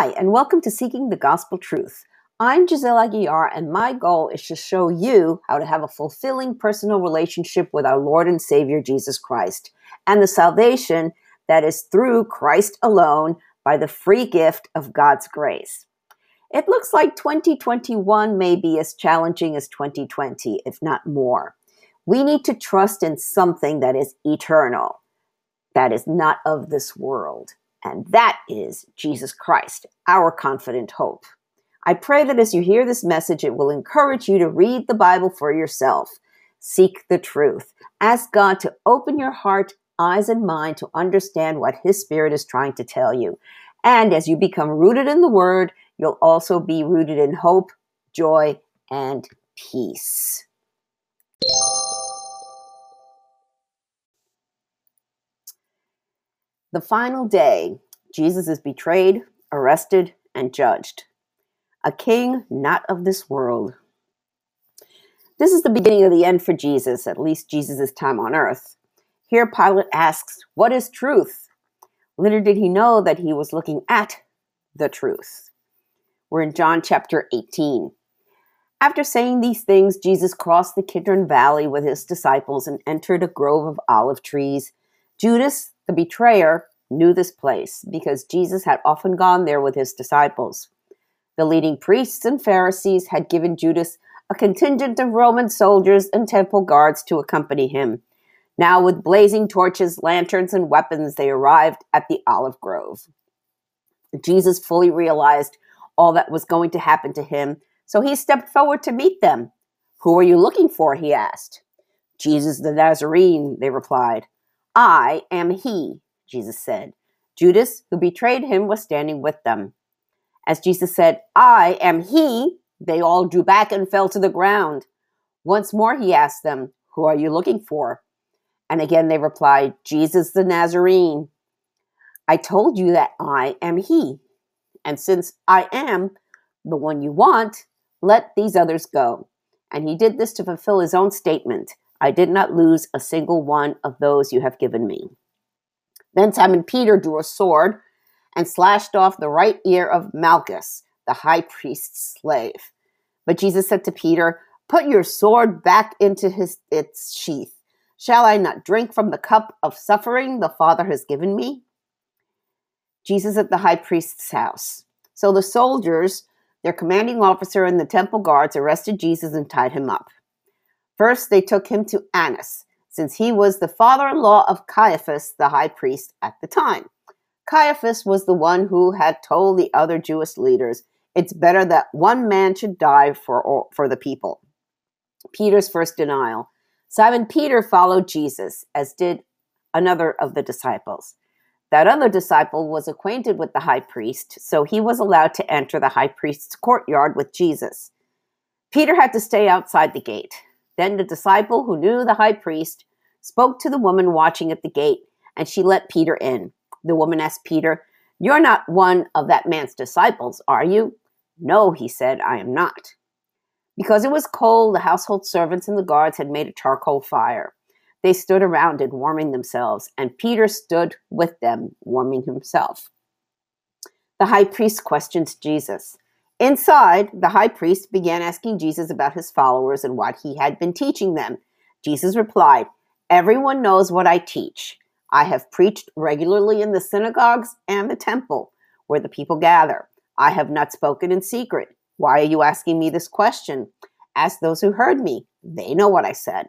Hi, and welcome to Seeking the Gospel Truth. I'm Giselle Aguiar, and my goal is to show you how to have a fulfilling personal relationship with our Lord and Savior Jesus Christ and the salvation that is through Christ alone by the free gift of God's grace. It looks like 2021 may be as challenging as 2020, if not more. We need to trust in something that is eternal, that is not of this world. And that is Jesus Christ, our confident hope. I pray that as you hear this message, it will encourage you to read the Bible for yourself. Seek the truth. Ask God to open your heart, eyes, and mind to understand what His Spirit is trying to tell you. And as you become rooted in the Word, you'll also be rooted in hope, joy, and peace. The final day, Jesus is betrayed, arrested, and judged. A king not of this world. This is the beginning of the end for Jesus, at least Jesus' time on earth. Here, Pilate asks, What is truth? Little did he know that he was looking at the truth. We're in John chapter 18. After saying these things, Jesus crossed the Kidron Valley with his disciples and entered a grove of olive trees. Judas, the betrayer knew this place because Jesus had often gone there with his disciples. The leading priests and Pharisees had given Judas a contingent of Roman soldiers and temple guards to accompany him. Now, with blazing torches, lanterns, and weapons, they arrived at the olive grove. Jesus fully realized all that was going to happen to him, so he stepped forward to meet them. Who are you looking for? he asked. Jesus the Nazarene, they replied. I am he, Jesus said. Judas, who betrayed him, was standing with them. As Jesus said, I am he, they all drew back and fell to the ground. Once more he asked them, Who are you looking for? And again they replied, Jesus the Nazarene. I told you that I am he. And since I am the one you want, let these others go. And he did this to fulfill his own statement I did not lose a single one of those you have given me. Then Simon Peter drew a sword and slashed off the right ear of Malchus, the high priest's slave. But Jesus said to Peter, Put your sword back into his, its sheath. Shall I not drink from the cup of suffering the Father has given me? Jesus at the high priest's house. So the soldiers, their commanding officer, and the temple guards arrested Jesus and tied him up. First, they took him to Annas, since he was the father in law of Caiaphas, the high priest at the time. Caiaphas was the one who had told the other Jewish leaders, It's better that one man should die for, all, for the people. Peter's first denial. Simon Peter followed Jesus, as did another of the disciples. That other disciple was acquainted with the high priest, so he was allowed to enter the high priest's courtyard with Jesus. Peter had to stay outside the gate. Then the disciple who knew the high priest spoke to the woman watching at the gate, and she let Peter in. The woman asked Peter, You're not one of that man's disciples, are you? No, he said, I am not. Because it was cold, the household servants and the guards had made a charcoal fire. They stood around it, warming themselves, and Peter stood with them, warming himself. The high priest questions Jesus. Inside, the high priest began asking Jesus about his followers and what he had been teaching them. Jesus replied, Everyone knows what I teach. I have preached regularly in the synagogues and the temple where the people gather. I have not spoken in secret. Why are you asking me this question? Ask those who heard me. They know what I said.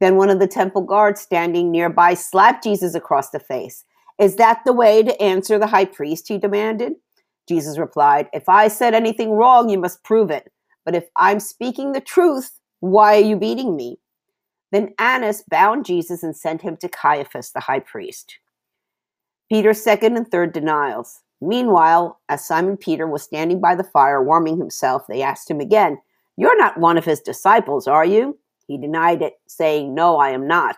Then one of the temple guards standing nearby slapped Jesus across the face. Is that the way to answer the high priest? He demanded. Jesus replied, If I said anything wrong, you must prove it. But if I'm speaking the truth, why are you beating me? Then Annas bound Jesus and sent him to Caiaphas, the high priest. Peter's second and third denials. Meanwhile, as Simon Peter was standing by the fire warming himself, they asked him again, You're not one of his disciples, are you? He denied it, saying, No, I am not.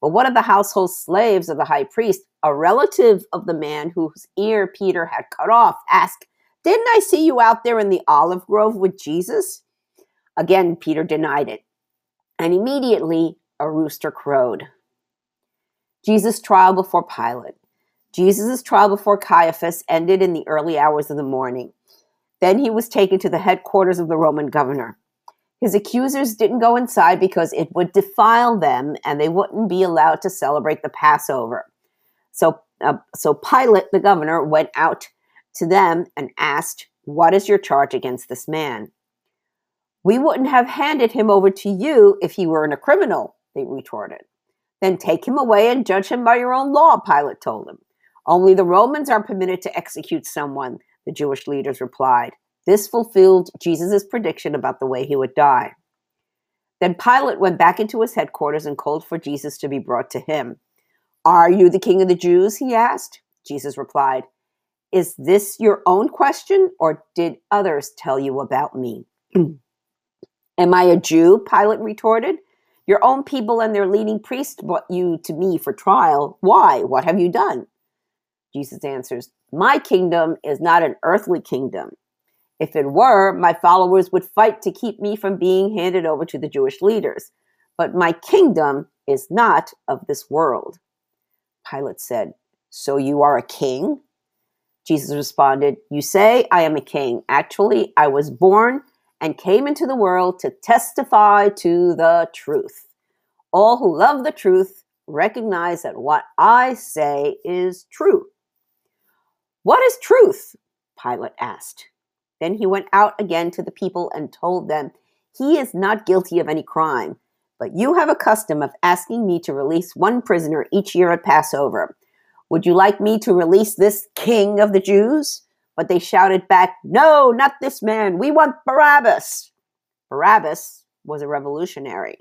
But one of the household slaves of the high priest, a relative of the man whose ear Peter had cut off, asked, Didn't I see you out there in the olive grove with Jesus? Again, Peter denied it. And immediately a rooster crowed. Jesus' trial before Pilate. Jesus' trial before Caiaphas ended in the early hours of the morning. Then he was taken to the headquarters of the Roman governor. His accusers didn't go inside because it would defile them and they wouldn't be allowed to celebrate the Passover. So, uh, so Pilate, the governor, went out to them and asked, What is your charge against this man? We wouldn't have handed him over to you if he weren't a criminal, they retorted. Then take him away and judge him by your own law, Pilate told them. Only the Romans are permitted to execute someone, the Jewish leaders replied. This fulfilled Jesus' prediction about the way he would die. Then Pilate went back into his headquarters and called for Jesus to be brought to him. Are you the king of the Jews? he asked. Jesus replied, Is this your own question, or did others tell you about me? Am I a Jew? Pilate retorted. Your own people and their leading priests brought you to me for trial. Why? What have you done? Jesus answers, My kingdom is not an earthly kingdom. If it were, my followers would fight to keep me from being handed over to the Jewish leaders. But my kingdom is not of this world. Pilate said, So you are a king? Jesus responded, You say I am a king. Actually, I was born and came into the world to testify to the truth. All who love the truth recognize that what I say is true. What is truth? Pilate asked. Then he went out again to the people and told them, He is not guilty of any crime, but you have a custom of asking me to release one prisoner each year at Passover. Would you like me to release this king of the Jews? But they shouted back, No, not this man. We want Barabbas. Barabbas was a revolutionary.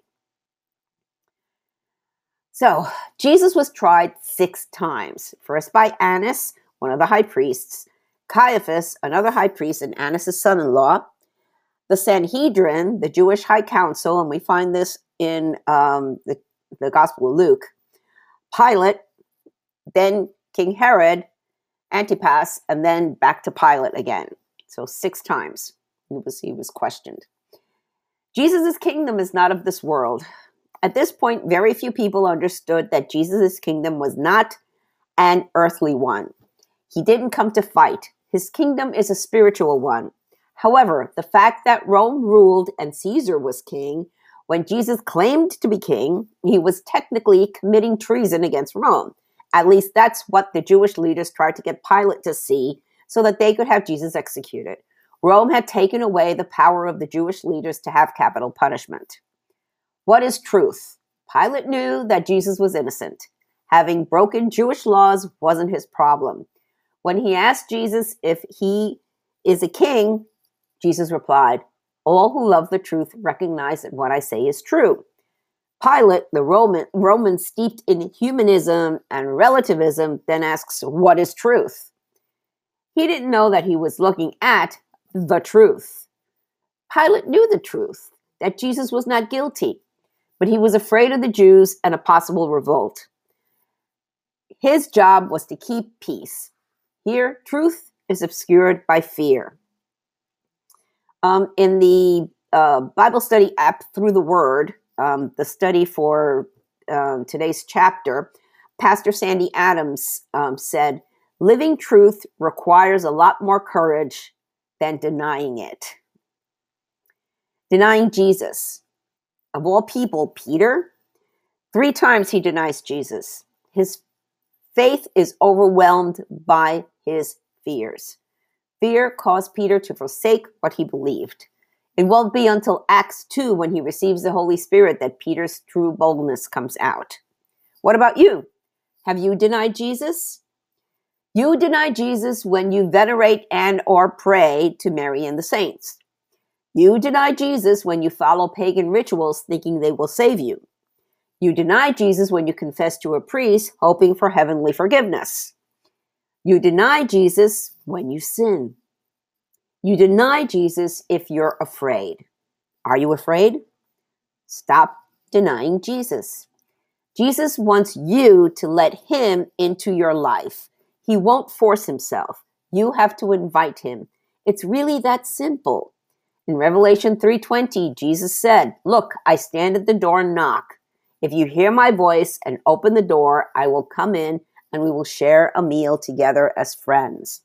So, Jesus was tried six times first by Annas, one of the high priests, Caiaphas, another high priest and Annas' son in law, the Sanhedrin, the Jewish high council, and we find this in um, the, the Gospel of Luke, Pilate, then King Herod, Antipas, and then back to Pilate again. So six times he was, he was questioned. Jesus' kingdom is not of this world. At this point, very few people understood that Jesus' kingdom was not an earthly one. He didn't come to fight. His kingdom is a spiritual one. However, the fact that Rome ruled and Caesar was king, when Jesus claimed to be king, he was technically committing treason against Rome. At least that's what the Jewish leaders tried to get Pilate to see so that they could have Jesus executed. Rome had taken away the power of the Jewish leaders to have capital punishment. What is truth? Pilate knew that Jesus was innocent. Having broken Jewish laws wasn't his problem. When he asked Jesus if he is a king, Jesus replied, All who love the truth recognize that what I say is true. Pilate, the Roman, Roman steeped in humanism and relativism, then asks, What is truth? He didn't know that he was looking at the truth. Pilate knew the truth, that Jesus was not guilty, but he was afraid of the Jews and a possible revolt. His job was to keep peace, here, truth is obscured by fear. Um, in the uh, Bible study app Through the Word, um, the study for um, today's chapter, Pastor Sandy Adams um, said, Living truth requires a lot more courage than denying it. Denying Jesus. Of all people, Peter, three times he denies Jesus. His faith is overwhelmed by his fears. Fear caused Peter to forsake what he believed. It won't be until Acts 2 when he receives the Holy Spirit that Peter's true boldness comes out. What about you? Have you denied Jesus? You deny Jesus when you venerate and or pray to Mary and the saints. You deny Jesus when you follow pagan rituals thinking they will save you. You deny Jesus when you confess to a priest hoping for heavenly forgiveness. You deny Jesus when you sin. You deny Jesus if you're afraid. Are you afraid? Stop denying Jesus. Jesus wants you to let him into your life. He won't force himself. You have to invite him. It's really that simple. In Revelation 3:20, Jesus said, "Look, I stand at the door and knock. If you hear my voice and open the door, I will come in and we will share a meal together as friends.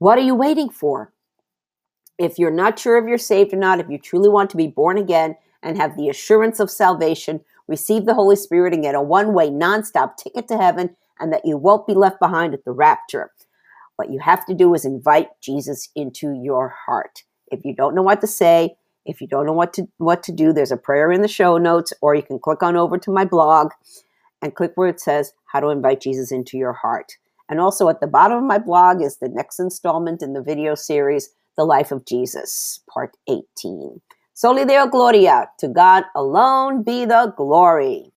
What are you waiting for? If you're not sure if you're saved or not, if you truly want to be born again and have the assurance of salvation, receive the Holy Spirit and get a one way, non-stop ticket to heaven, and that you won't be left behind at the rapture. What you have to do is invite Jesus into your heart. If you don't know what to say, if you don't know what to what to do, there's a prayer in the show notes, or you can click on over to my blog and click where it says how to invite Jesus into your heart. And also at the bottom of my blog is the next installment in the video series, The Life of Jesus, part 18. Soli Deo Gloria, to God alone be the glory.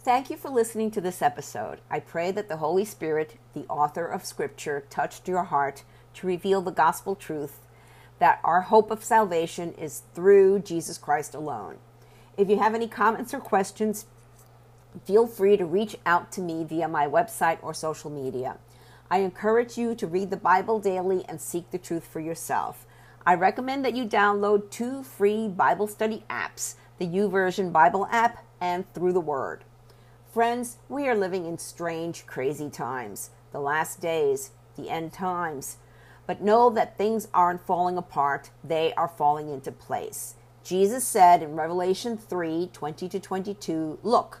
Thank you for listening to this episode. I pray that the Holy Spirit, the author of Scripture, touched your heart to reveal the gospel truth that our hope of salvation is through Jesus Christ alone. If you have any comments or questions, feel free to reach out to me via my website or social media. I encourage you to read the Bible daily and seek the truth for yourself. I recommend that you download two free Bible study apps the YouVersion Bible app and Through the Word. Friends, we are living in strange, crazy times, the last days, the end times. But know that things aren't falling apart, they are falling into place. Jesus said in Revelation 3 20 to 22, Look,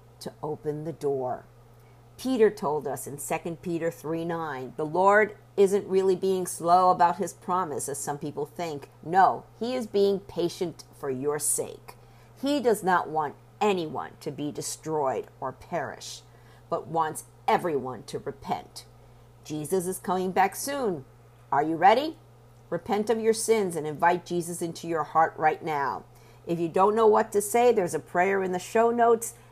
to open the door. Peter told us in 2 Peter 3 9, the Lord isn't really being slow about his promise, as some people think. No, he is being patient for your sake. He does not want anyone to be destroyed or perish but wants everyone to repent. Jesus is coming back soon. Are you ready? Repent of your sins and invite Jesus into your heart right now. If you don't know what to say, there's a prayer in the show notes